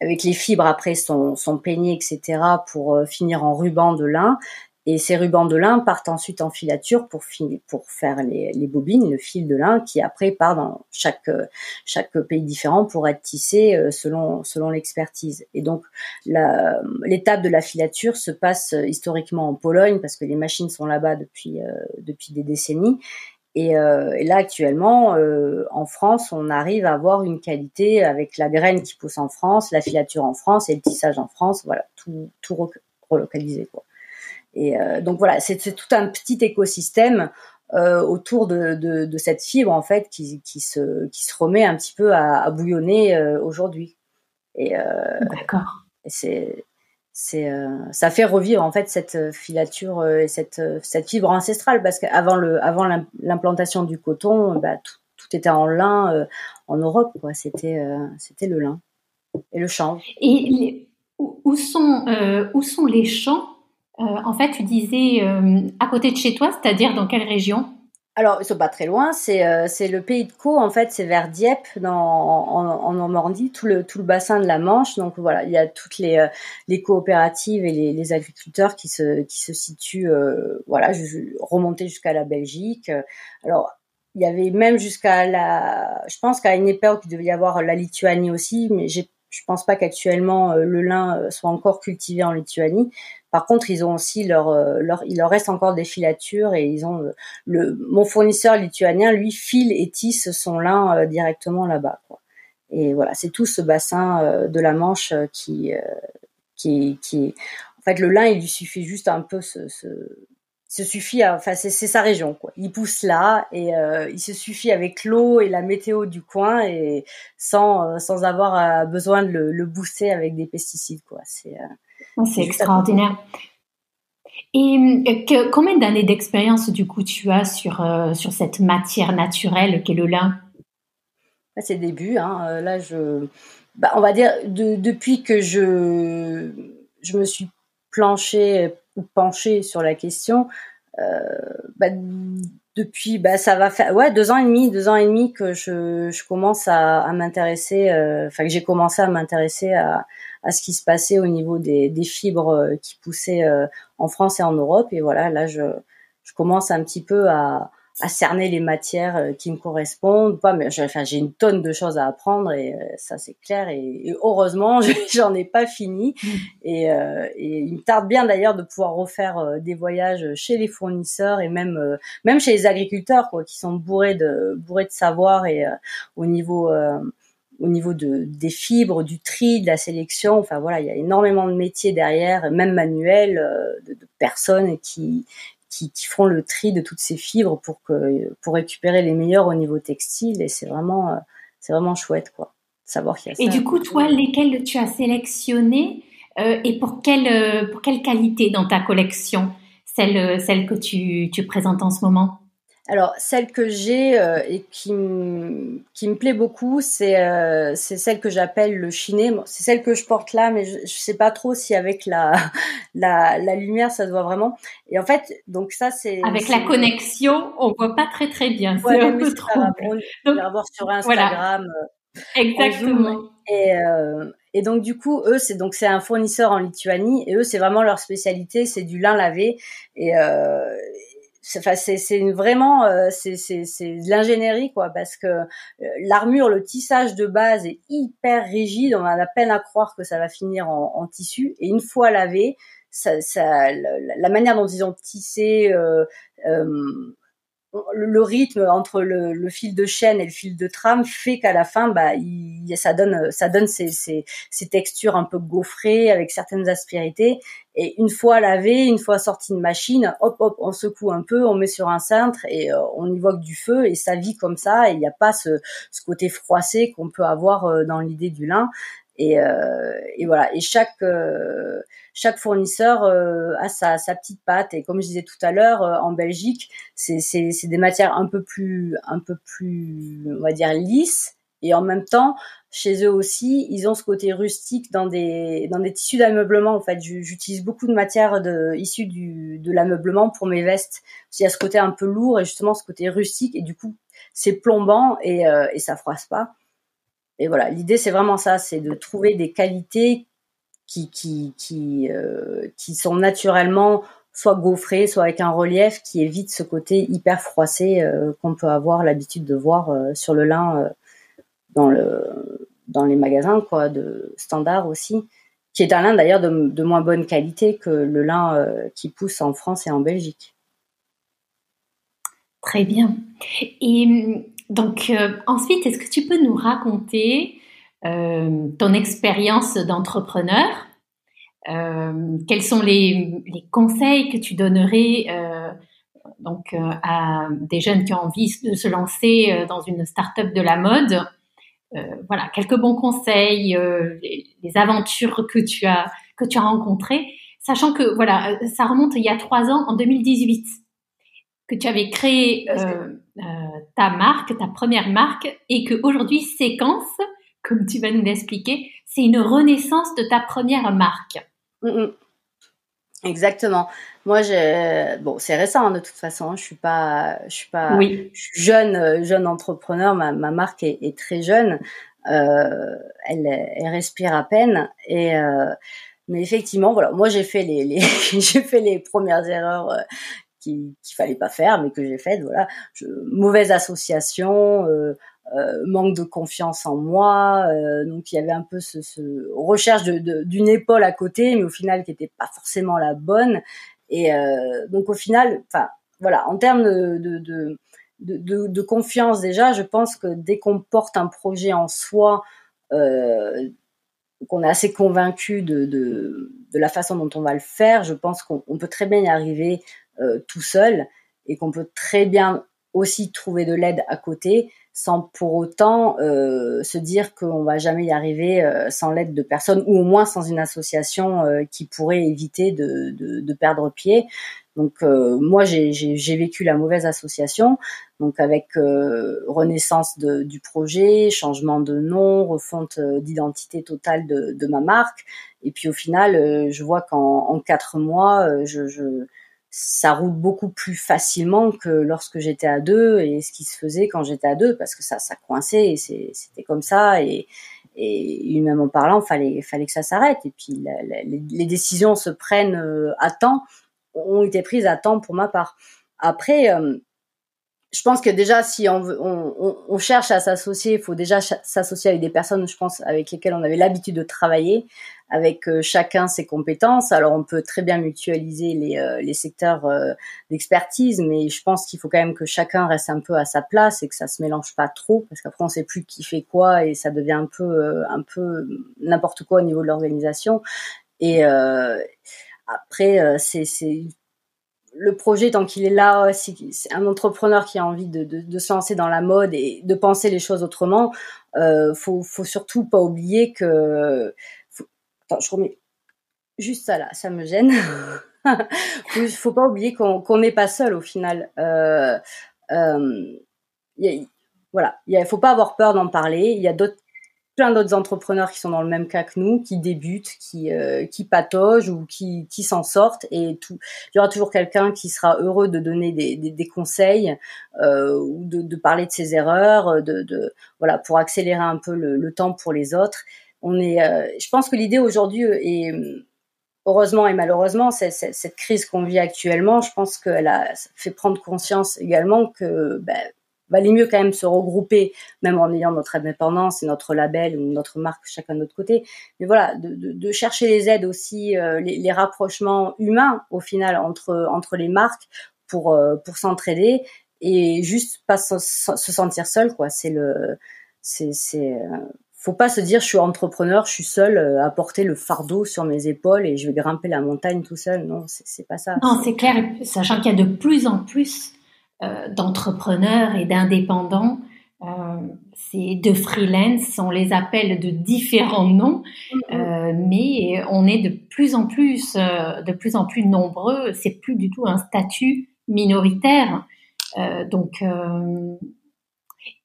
avec les fibres après sont, sont peignées, etc. pour euh, finir en ruban de lin. Et ces rubans de lin partent ensuite en filature pour, faire les, bobines, le fil de lin qui après part dans chaque, pays différent pour être tissé euh, selon, l'expertise. Et donc l'étape de la filature se passe euh, historiquement en Pologne parce que les machines sont là-bas depuis, depuis des décennies. Euh, et, là, actuellement, euh, en France, on arrive à avoir une qualité avec la graine qui pousse en France, la filature en France et le tissage en France. Voilà, tout, relocalisé. Et euh, donc voilà, c'est tout un petit écosystème autour de, de, de, cette fibre en fait qui, qui, se, qui se remet un petit peu à, à bouillonner aujourd'hui. Et, D'accord. c'est c'est euh, ça fait revivre en fait cette euh, filature euh, et cette cette fibre ancestrale parce qu'avant le avant l'implantation du coton bah, tout, tout, était en lin en Europe quoi c'était c'était le lin et le chanvre et où sont où sont les champs en fait tu disais à côté de chez toi c'est-à-dire dans quelle région? Alors, ils sont pas très loin. C'est euh, c'est le pays de Caux, en fait, c'est vers Dieppe, dans, en, Normandie, tout le tout le bassin de la Manche. Donc voilà, il y a toutes les euh, les coopératives et les, les, agriculteurs qui se qui se situent, euh, voilà, remontés jusqu'à la Belgique. Alors il y avait même jusqu'à la, je pense qu'à une époque il devait y avoir la Lituanie aussi, mais j'ai je pense pas qu'actuellement le lin soit encore cultivé en Lituanie. Par contre, ils ont aussi leur, euh, leur, il leur reste encore des filatures et ils ont euh, le, mon fournisseur lituanien, lui, file et tisse son lin euh, directement là-bas. Et voilà, c'est tout ce bassin de la Manche qui, qui, qui, en fait, le lin, il lui suffit juste un peu ce se suffit à, enfin c'est sa région quoi. Il pousse là et il se suffit avec l'eau et la météo du coin et sans sans avoir besoin de le, le, booster avec des pesticides quoi. C'est c'est extraordinaire. Et euh, que, combien d'années d'expérience du coup tu as sur, euh, sur cette matière naturelle qu'est le lin? Bah, C'est début. Hein. Euh, là, je, bah, on va dire de, depuis que je, je me suis planchée ou penchée sur la question, bah, depuis, bah, ça va faire ouais deux ans et demi, deux ans et demi que je, je commence à, à m'intéresser, enfin que j'ai commencé à m'intéresser à, à ce qui se passait au niveau des, des fibres euh, qui poussaient euh, en France et en Europe. Et voilà, là, je, je commence un petit peu à, à cerner les matières euh, qui me correspondent. Pas, mais enfin, j'ai une tonne de choses à apprendre et ça c'est clair. Et, heureusement, j'en ai pas fini. Mm. Et, et, il me tarde bien d'ailleurs de pouvoir refaire des voyages chez les fournisseurs et même même chez les agriculteurs quoi, qui sont bourrés de bourrés de savoir et au niveau au niveau de, des fibres, du tri, de la sélection. Enfin voilà, il y a énormément de métiers derrière, même manuels, euh, de, de personnes qui, qui, qui, font le tri de toutes ces fibres pour que pour récupérer les meilleurs au niveau textile. Et c'est vraiment euh, c'est vraiment chouette quoi, savoir qu'il y a ça. Et du coup, toi, lesquels tu as sélectionnés euh, et pour quelle euh, pour quelle qualité dans ta collection, celle celle que tu tu présentes en ce moment? Alors, celle que j'ai euh, et qui, qui me plaît beaucoup, c'est euh, c'est celle que j'appelle le chiné. c'est celle que je porte là, mais je, je sais pas trop si avec la, la, la lumière ça se voit vraiment. Et en fait, donc ça c'est avec la connexion, on voit pas très très bien. Ouais, un peu trop. On va voir sur Instagram. Euh, Exactement. Et, euh, et donc du coup, eux, c'est donc c'est un fournisseur en Lituanie et eux, c'est vraiment leur spécialité, c'est du lin lavé et euh, enfin c'est vraiment euh, c'est de l'ingénierie quoi parce que euh, l'armure le tissage de base est hyper rigide. On a la peine à croire que ça va finir en, tissu. Et une fois lavé ça, ça la, manière dont ils ont tissé euh, le, rythme entre le, fil de chaîne et le fil de trame fait qu'à la fin, bah, il, ça donne, ça donne ces, ces, ces, textures un peu gaufrées avec certaines aspérités. Et une fois lavé, une fois sorti de machine, hop, hop, on secoue un peu, on met sur un cintre et euh, on y voit que du feu et ça vit comme ça. Et il n'y a pas ce, ce côté froissé qu'on peut avoir euh, dans l'idée du lin. Et, euh, et, voilà. Et chaque euh, chaque fournisseur euh, a sa, sa petite pâte. Et comme je disais tout à l'heure, en Belgique, c'est des matières un peu plus un peu plus on va dire lisses. Et en même temps, chez eux aussi, ils ont ce côté rustique dans des dans des tissus d'ameublement. En fait, j'utilise beaucoup de matières de issues du de l'ameublement pour mes vestes. Il y a ce côté un peu lourd et justement ce côté rustique. Et du coup, c'est plombant et et ça froisse pas. Et voilà, l'idée c'est vraiment ça, c'est de trouver des qualités qui qui euh, qui sont naturellement soit gaufrées, soit avec un relief qui évite ce côté hyper froissé euh, qu'on peut avoir l'habitude de voir euh, sur le lin dans le dans les magasins quoi de standard aussi, qui est un lin d'ailleurs de, de, moins bonne qualité que le lin qui pousse en France et en Belgique. Très bien. Et donc euh, ensuite, est-ce que tu peux nous raconter euh, ton expérience d'entrepreneur? Euh, Quels sont les, conseils que tu donnerais donc à des jeunes qui ont envie de se lancer dans une start-up de la mode? Voilà, quelques bons conseils, les, les, aventures que tu as que tu as rencontrées, sachant que voilà, ça remonte il y a trois ans, en 2018 que tu avais créé euh, euh, ta marque, ta première marque, et qu'aujourd'hui, Séquence, comme tu vas nous l'expliquer, c'est une renaissance de ta première marque. Mm, mm. Exactement. Moi, bon, c'est récent hein, de toute façon. Hein. Je suis pas, je suis pas, oui. je suis jeune, euh, jeune entrepreneur. Ma, ma marque est, est, très jeune. Euh, elle, elle, respire à peine. Et mais effectivement, voilà, moi j'ai fait les, les j'ai fait les premières erreurs qu'il fallait pas faire, mais que j'ai fait. Voilà, mauvaise association, euh, euh, manque de confiance en moi. Euh, donc il y avait un peu ce, recherche d'une épaule à côté, mais au final qui n'était pas forcément la bonne. Et donc au final, enfin voilà, en termes de, de, confiance déjà, je pense que dès qu'on porte un projet en soi, qu'on est assez convaincu de, la façon dont on va le faire, je pense qu'on peut très bien y arriver euh, tout seul et qu'on peut très bien aussi trouver de l'aide à côté sans pour autant euh, se dire qu'on va jamais y arriver euh, sans l'aide de personne ou au moins sans une association qui pourrait éviter de, de, de perdre pied. Donc moi j'ai vécu la mauvaise association, donc avec renaissance de, du projet, changement de nom, refonte d'identité totale de, de, ma marque, et puis au final je vois qu'en quatre mois je, je ça roule beaucoup plus facilement que lorsque j'étais à deux et ce qui se faisait quand j'étais à deux parce que ça ça coinçait et c'était comme ça et et en parlant fallait fallait que ça s'arrête. Et puis les, décisions se prennent euh, à temps ont été prises à temps pour ma part. Après euh, je pense que déjà, si on, cherche à s'associer, il faut déjà s'associer avec des personnes, je pense, avec lesquelles on avait l'habitude de travailler, avec euh, chacun ses compétences. Alors, on peut très bien mutualiser les, euh, secteurs euh, d'expertise, mais je pense qu'il faut quand même que chacun reste un peu à sa place et que ça se mélange pas trop, parce qu'après, on sait plus qui fait quoi et ça devient un peu, un peu n'importe quoi au niveau de l'organisation. Et après, c'est le projet tant qu'il est là, c'est un entrepreneur qui a envie de, de, se lancer dans la mode et de penser les choses autrement, euh, faut, faut surtout pas oublier que. Attends, je remets juste ça là, ça me gêne. faut, faut pas oublier qu'on n'est pas seul au final. Euh, euh, voilà, il faut pas avoir peur d'en parler. Il y a d'autres plein d'autres entrepreneurs qui sont dans le même cas que nous, qui débutent, qui euh, qui pataugent ou qui qui s'en sortent et tout. Il y aura toujours quelqu'un qui sera heureux de donner des des, des conseils euh, ou de, de, parler de ses erreurs, de, de voilà pour accélérer un peu le, le temps pour les autres. On est, euh, je pense que l'idée aujourd'hui est heureusement et malheureusement, c'est, cette crise qu'on vit actuellement, je pense qu'elle a fait prendre conscience également que ben, valait mieux quand même se regrouper, même en ayant notre indépendance et notre label ou notre marque chacun de notre côté. Mais voilà, de, de, de chercher les aides aussi, euh, les, les, rapprochements humains au final entre entre les marques pour euh, pour s'entraider et juste pas se, sentir seul quoi. C'est le, c'est, c'est, euh, faut pas se dire je suis entrepreneur, je suis seul euh, à porter le fardeau sur mes épaules et je vais grimper la montagne tout seul. Non, c'est pas ça. Non, c'est clair, sachant qu'il y a de plus en plus d'entrepreneurs et d'indépendants, euh, c'est de freelance, on les appelle de différents noms, mm-hmm. mais on est de plus en plus, de plus en plus nombreux. C'est plus du tout un statut minoritaire. donc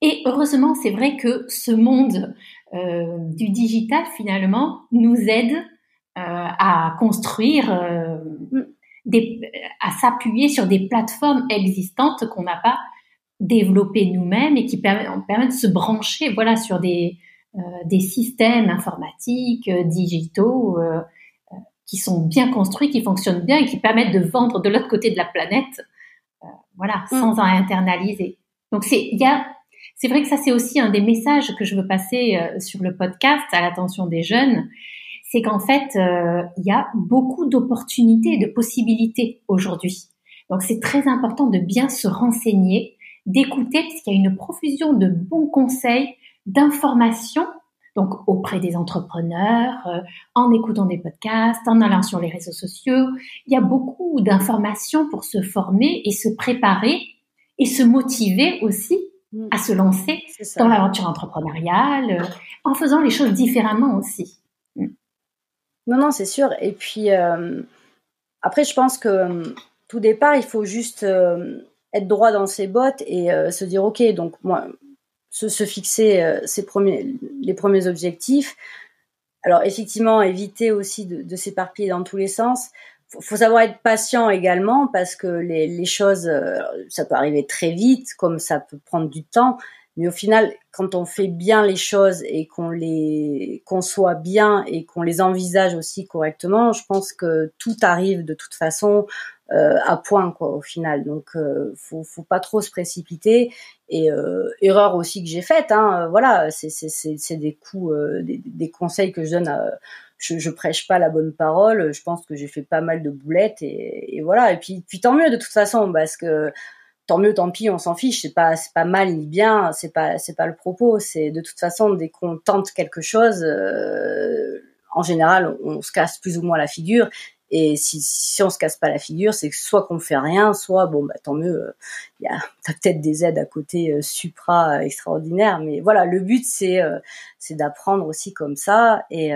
et heureusement, c'est vrai que ce monde euh, du digital, finalement, nous aide euh, à construire, euh, des, à s'appuyer sur des plateformes existantes qu'on n'a pas développées nous-mêmes et qui permettent, de se brancher voilà, sur des, des systèmes informatiques, digitaux, qui sont bien construits, qui fonctionnent bien et qui permettent de vendre de l'autre côté de la planète, voilà, sans mm. en internaliser. Donc c'est, il y a c'est vrai que ça, c'est aussi un des messages que je veux passer euh, sur le podcast à l'attention des jeunes. C'est qu'en fait, euh, il y a beaucoup d'opportunités, de possibilités aujourd'hui. Donc, c'est très important de bien se renseigner, d'écouter, parce qu'il y a une profusion de bons conseils, d'informations, donc auprès des entrepreneurs, euh, en écoutant des podcasts, en allant sur les réseaux sociaux. Il y a beaucoup d'informations pour se former et se préparer et se motiver aussi à se lancer dans l'aventure entrepreneuriale, euh, en faisant les choses différemment aussi. Non, non, c'est sûr. Et puis, euh, après, je pense que euh, tout départ, il faut juste être droit dans ses bottes et se dire, OK, donc moi, se, se fixer ses premiers, les premiers objectifs. Alors, effectivement, éviter aussi de, s'éparpiller dans tous les sens faut savoir être patient également parce que les, les, choses, euh, ça peut arriver très vite, comme ça peut prendre du temps. Mais au final, quand on fait bien les choses et qu'on les conçoit bien et qu'on les envisage aussi correctement, je pense que tout arrive de toute façon euh, à point quoi au final. Donc euh, faut, faut pas trop se précipiter. Et euh, erreur aussi que j'ai faite, hein, voilà, c'est c'est des coups, euh, des, des, conseils que je donne à je, je prêche pas la bonne parole. Je pense que j'ai fait pas mal de boulettes et, et, voilà. Et puis, puis tant mieux de toute façon parce que tant mieux, tant pis, on s'en fiche. C'est pas, c'est pas mal ni bien. C'est pas, c'est pas le propos. C'est de toute façon dès qu'on tente quelque chose, euh, en général, on se casse plus ou moins la figure. Et si, si on se casse pas la figure, c'est soit qu'on fait rien, soit bon bah tant mieux. Il y a peut-être des aides à côté euh, supra extraordinaires, mais voilà, le but c'est euh, c'est d'apprendre aussi comme ça et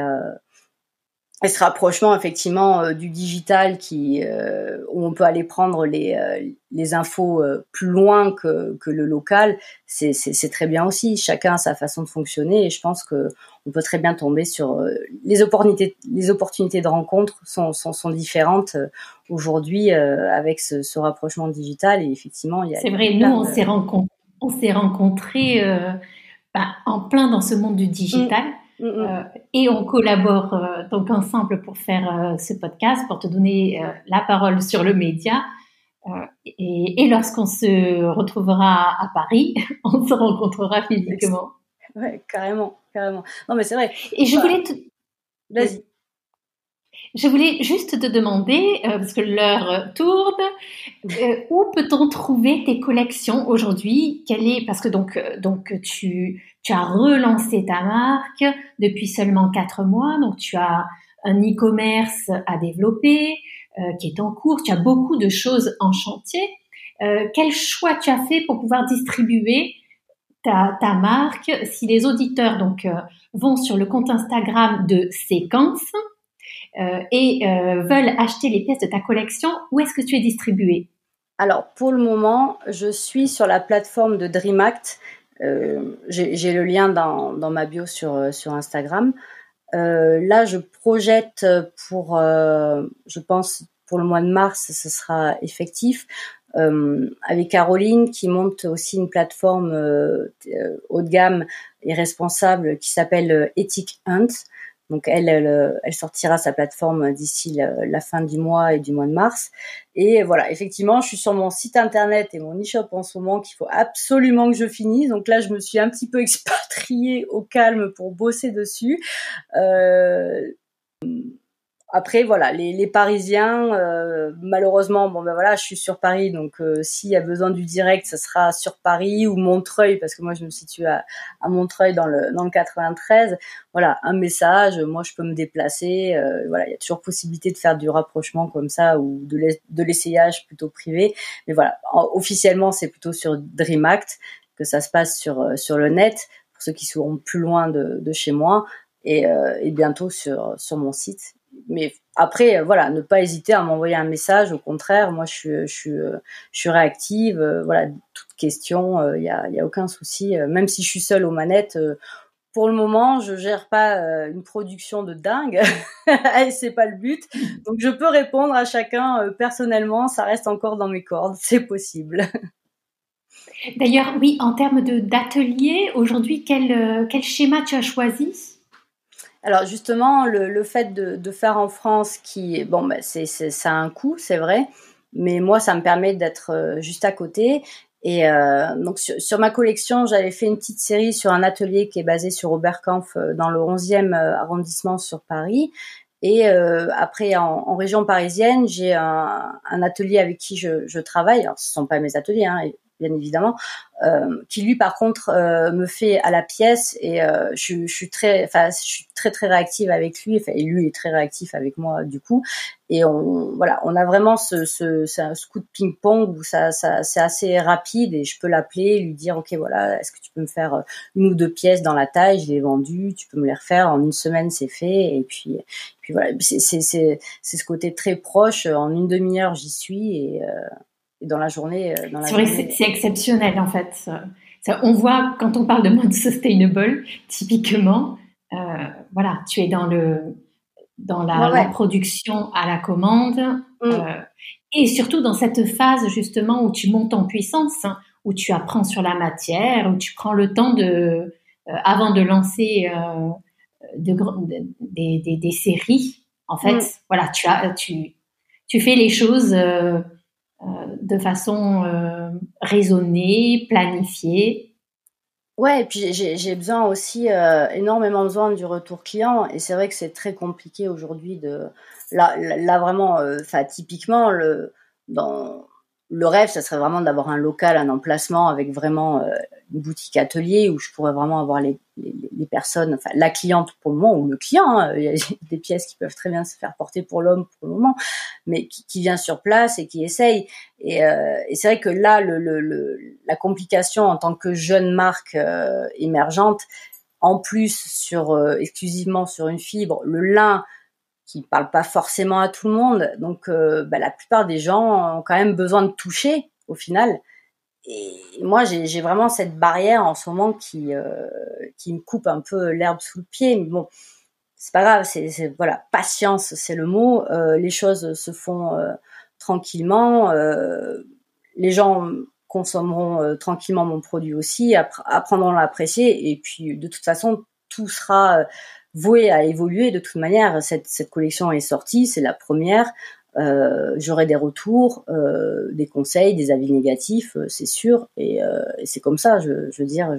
et ce rapprochement effectivement euh, du digital qui euh, où on peut aller prendre les, euh, les infos plus loin que, que le local, c'est, c'est, très bien aussi. Chacun a sa façon de fonctionner et je pense que on peut très bien tomber sur les opportunités. Les opportunités de rencontre sont, sont, sont différentes aujourd'hui avec ce, ce, rapprochement digital et effectivement il y a. C'est vrai, nous on s'est rencontrés, on s'est rencontrés bah, en plein dans ce monde du digital. Mm. Mm, mm. Euh, et on collabore euh, donc ensemble pour faire euh, ce podcast, pour te donner la parole sur le média. et, et lorsqu'on se retrouvera à Paris, on se rencontrera physiquement. Ouais, carrément, carrément. Non, mais c'est vrai. Et je voulais te... Vas-y. Je voulais juste te demander, parce que l'heure tourne, où peut-on trouver tes collections aujourd'hui? Quelle est parce que donc donc tu tu as relancé ta marque depuis seulement quatre mois, donc tu as un e-commerce à développer euh, qui est en cours, tu as beaucoup de choses en chantier. Euh, quel choix tu as fait pour pouvoir distribuer ta, ta marque Si les auditeurs donc euh, vont sur le compte Instagram de Séquence? Et veulent acheter les pièces de ta collection, où est-ce que tu es distribué alors pour le moment, je suis sur la plateforme de DreamAct euh, j'ai le lien dans, ma bio sur, euh, Instagram. Euh, là, je projette pour, je pense, pour le mois de mars, ce sera effectif. Euh, avec Caroline qui monte aussi une plateforme euh, haut de gamme et responsable qui s'appelle Ethic Hunt. Donc elle, elle, elle, sortira sa plateforme d'ici la, fin du mois et du mois de mars. Et voilà, effectivement, je suis sur mon site internet et mon e-shop en ce moment qu'il faut absolument que je finisse. Donc là, je me suis un petit peu expatriée au calme pour bosser dessus. Euh, après voilà, les, les Parisiens, euh, malheureusement, bon ben voilà, je suis sur Paris, donc euh, s'il y a besoin du direct, ça sera sur Paris ou Montreuil, parce que moi je me situe à, Montreuil dans le dans le 93. Voilà, un message, moi je peux me déplacer. Euh, voilà, il y a toujours possibilité de faire du rapprochement comme ça ou de l'essayage plutôt privé. Mais voilà, officiellement c'est plutôt sur DreamAct que ça se passe sur sur le net pour ceux qui seront plus loin de, chez moi. Et, et, bientôt sur sur mon site mais après, euh, voilà, ne pas hésiter à m'envoyer un message. Au contraire, moi, je euh, suis réactive. Euh, voilà, toute question, il n'y a, y a aucun souci. Même si je suis seule aux manettes, pour le moment, je gère pas une production de dingue. et c'est pas le but. Donc, je peux répondre à chacun personnellement. Ça reste encore dans mes cordes. C'est possible. D'ailleurs, oui, en termes d'atelier, aujourd'hui, quel, quel schéma tu as choisi? Alors justement, le, fait de, faire en France, qui bon, bah, c'est, ça a un coût, c'est vrai, mais moi, ça me permet d'être euh, juste à côté. Et euh, donc sur, ma collection, j'avais fait une petite série sur un atelier qui est basé sur Oberkampf euh, dans le 11e arrondissement sur Paris. Et après, en, région parisienne, j'ai un, atelier avec qui je, je travaille. Alors, ce sont pas mes ateliers, hein, bien évidemment, euh, qui lui par contre euh, me fait à la pièce et euh, je, je, suis très, enfin je suis très très réactive avec lui, et lui est très réactif avec moi du coup, et on voilà, on a vraiment ce, ce, ce coup de ping-pong où ça, ça c'est assez rapide et je peux l'appeler, lui dire ok voilà, est-ce que tu peux me faire une ou deux pièces dans la taille, je l'ai vendu, tu peux me les refaire. En une semaine c'est fait. Et puis puis voilà, c'est c'est c'est ce côté très proche, en une demi-heure j'y suis et dans la journée. Euh, c'est vrai que c'est exceptionnel en fait. Ça, on voit quand on parle de mode sustainable, typiquement, euh, voilà, tu es dans le dans la, production à la commande mm. euh, et surtout dans cette phase justement où tu montes en puissance, hein, où tu apprends sur la matière, où tu prends le temps de avant de lancer de, des, des, séries. En fait, mm. voilà, tu as tu tu fais les choses de façon euh, raisonnée, planifiée. Ouais, et puis j'ai besoin aussi euh, énormément besoin du retour client et c'est vrai que c'est très compliqué aujourd'hui de là, là vraiment, enfin typiquement le dans le rêve, ça serait vraiment d'avoir un local, un emplacement avec vraiment euh, une boutique atelier où je pourrais vraiment avoir les, les, personnes, enfin la cliente pour le moment ou le client. Hein. il y a des pièces qui peuvent très bien se faire porter pour l'homme pour le moment, mais qui, qui, vient sur place et qui essaye. Et, euh, et c'est vrai que là, le, le, la complication en tant que jeune marque euh, émergente, en plus sur exclusivement sur une fibre, le lin qui parle pas forcément à tout le monde. Donc, euh, bah, la plupart des gens ont quand même besoin de toucher au final. Et moi, j'ai vraiment cette barrière en ce moment qui euh, qui me coupe un peu l'herbe sous le pied. Mais bon, c'est pas grave. C'est voilà, patience, c'est le mot. Euh, les choses se font tranquillement. les gens consommeront tranquillement mon produit aussi, apprendront à l'apprécier. Et puis, de toute façon, tout sera voué à évoluer de toute manière. Cette, cette collection est sortie, c'est la première. Euh, J'aurai des retours, euh, des conseils, des avis négatifs, euh, c'est sûr, et, c'est comme ça. Je, veux dire,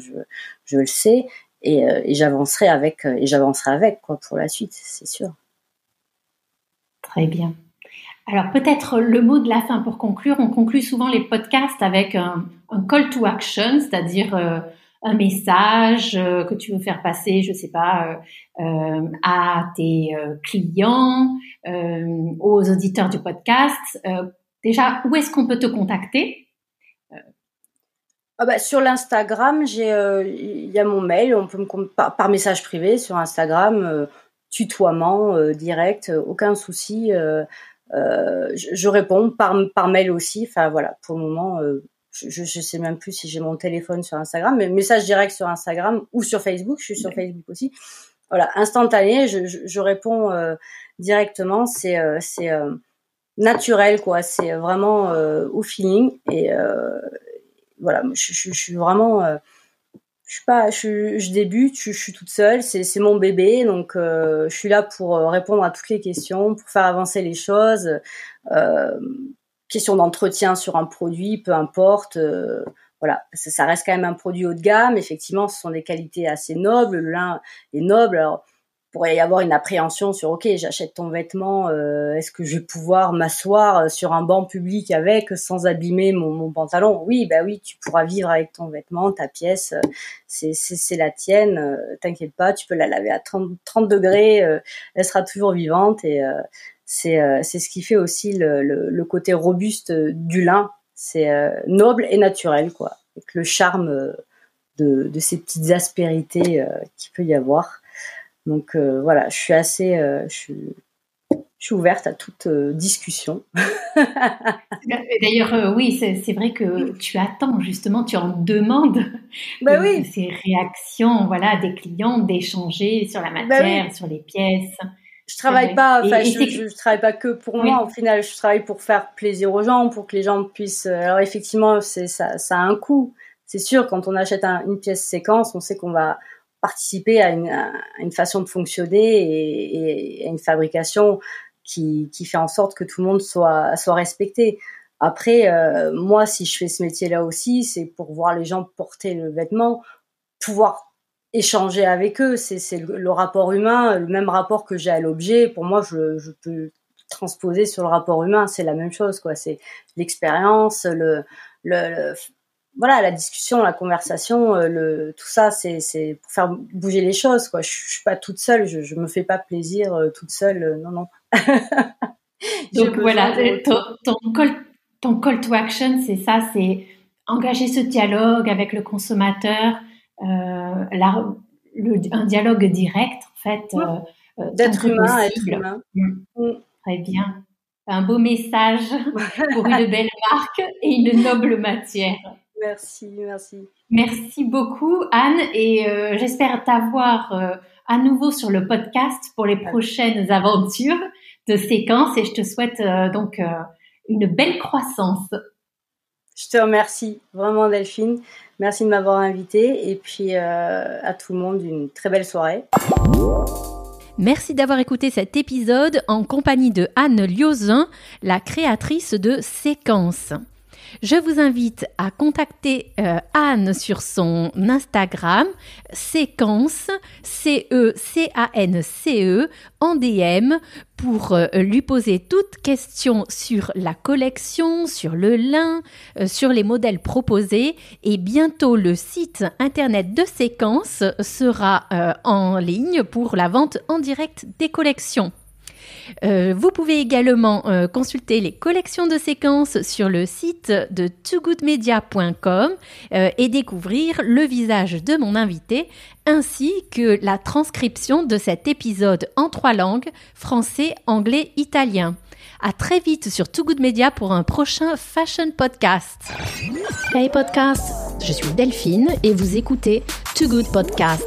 je, le sais, et, et j'avancerai avec, et j'avancerai avec quoi pour la suite, c'est sûr. Très bien. Alors peut-être le mot de la fin pour conclure. On conclut souvent les podcasts avec un, un call to action, c'est-à-dire un message euh, que tu veux faire passer, je sais pas, euh, euh, à tes clients, aux auditeurs du podcast. déjà, où est-ce qu'on peut te contacter? Ah bah, sur l'Instagram, j'ai il y a mon mail, on peut me par, par message privé sur Instagram, tutoiement direct, aucun souci. Je, je, réponds par par mail aussi. Enfin voilà, pour le moment je, je sais même plus si j'ai mon téléphone sur Instagram, mais message direct sur Instagram ou sur Facebook. Je suis sur Facebook aussi. Voilà, instantané, je, je, réponds euh, directement. C'est euh, c'est euh, naturel quoi. C'est vraiment au feeling et voilà. Je, je, suis vraiment je suis pas, je, je débute, je, suis toute seule, c'est, c'est mon bébé, donc je suis là pour répondre à toutes les questions, pour faire avancer les choses. Question d'entretien sur un produit, peu importe. Euh, voilà, ça, reste quand même un produit haut de gamme. Effectivement, ce sont des qualités assez nobles. Le lin est noble. Alors, pourrait y avoir une appréhension sur ok j'achète ton vêtement euh, est-ce que je vais pouvoir m'asseoir euh, sur un banc public avec sans abîmer mon, pantalon? Oui bah oui tu pourras vivre avec ton vêtement ta pièce c'est c'est la tienne t'inquiète pas tu peux la laver à 30, 30 degrés elle sera toujours vivante et c'est c'est ce qui fait aussi le, le, le côté robuste du lin. C'est noble et naturel quoi. Avec le charme de, de ces petites aspérités qu'il peut y avoir. Donc euh, voilà, je suis assez, euh, je suis, je, suis, ouverte à toute euh, discussion. D'ailleurs, oui, c'est vrai que tu attends justement, tu en demandes bah oui. ces réactions, voilà, des clients, d'échanger sur la bah matière, sur les pièces je travaille pas, enfin, je, je, travaille pas que pour moi. Au final, je travaille pour faire plaisir aux gens, pour que les gens puissent. Alors effectivement, c'est ça, ça a un coût. C'est sûr, quand on achète une pièce séquence, on sait qu'on va, participer à une, à une façon de fonctionner et, et, à une fabrication qui, qui fait en sorte que tout le monde soit, soit respecté. Après, euh, moi, si je fais ce métier-là aussi, c'est pour voir les gens porter le vêtement, pouvoir échanger avec eux. C'est le, le, rapport humain, le même rapport que j'ai à l'objet. Pour moi, je, je peux transposer sur le rapport humain. C'est la même chose, quoi. C'est l'expérience, le, le, voilà, la discussion, la conversation, euh, le, tout ça, c'est, pour faire bouger les choses, quoi. Je, je suis pas toute seule, je, je me fais pas plaisir euh, toute seule, euh, non, non. Donc voilà, ton, ton, call, ton call to action, c'est ça, c'est engager ce dialogue avec le consommateur, la, le, un dialogue direct, en fait. D'être humain, être humain. Mm. Mm. Très bien. Un beau message pour une belle marque et une noble matière. Merci, merci. Merci beaucoup, Anne, et euh, j'espère t'avoir euh, à nouveau sur le podcast pour les prochaines aventures de séquences et je te souhaite euh, donc une belle croissance. Je te remercie vraiment, Delphine. Merci de m'avoir invité et puis à tout le monde une très belle soirée. Merci d'avoir écouté cet épisode en compagnie de Anne Liozin, la créatrice de Séquences. Je vous invite à contacter euh, Anne sur son Instagram, séquence, C-E-C-A-N-C-E, en DM pour euh, lui poser toutes questions sur la collection, sur le lin, euh, sur les modèles proposés. Et bientôt, le site internet de séquence sera en ligne pour la vente en direct des collections. Euh, vous pouvez également euh, consulter les collections de séquences sur le site de togoodmedia.com euh, et découvrir le visage de mon invité ainsi que la transcription de cet épisode en trois langues, français, anglais, italien. À très vite sur Too Good Media pour un prochain Fashion Podcast. Hey podcast, je suis Delphine et vous écoutez Too Good Podcast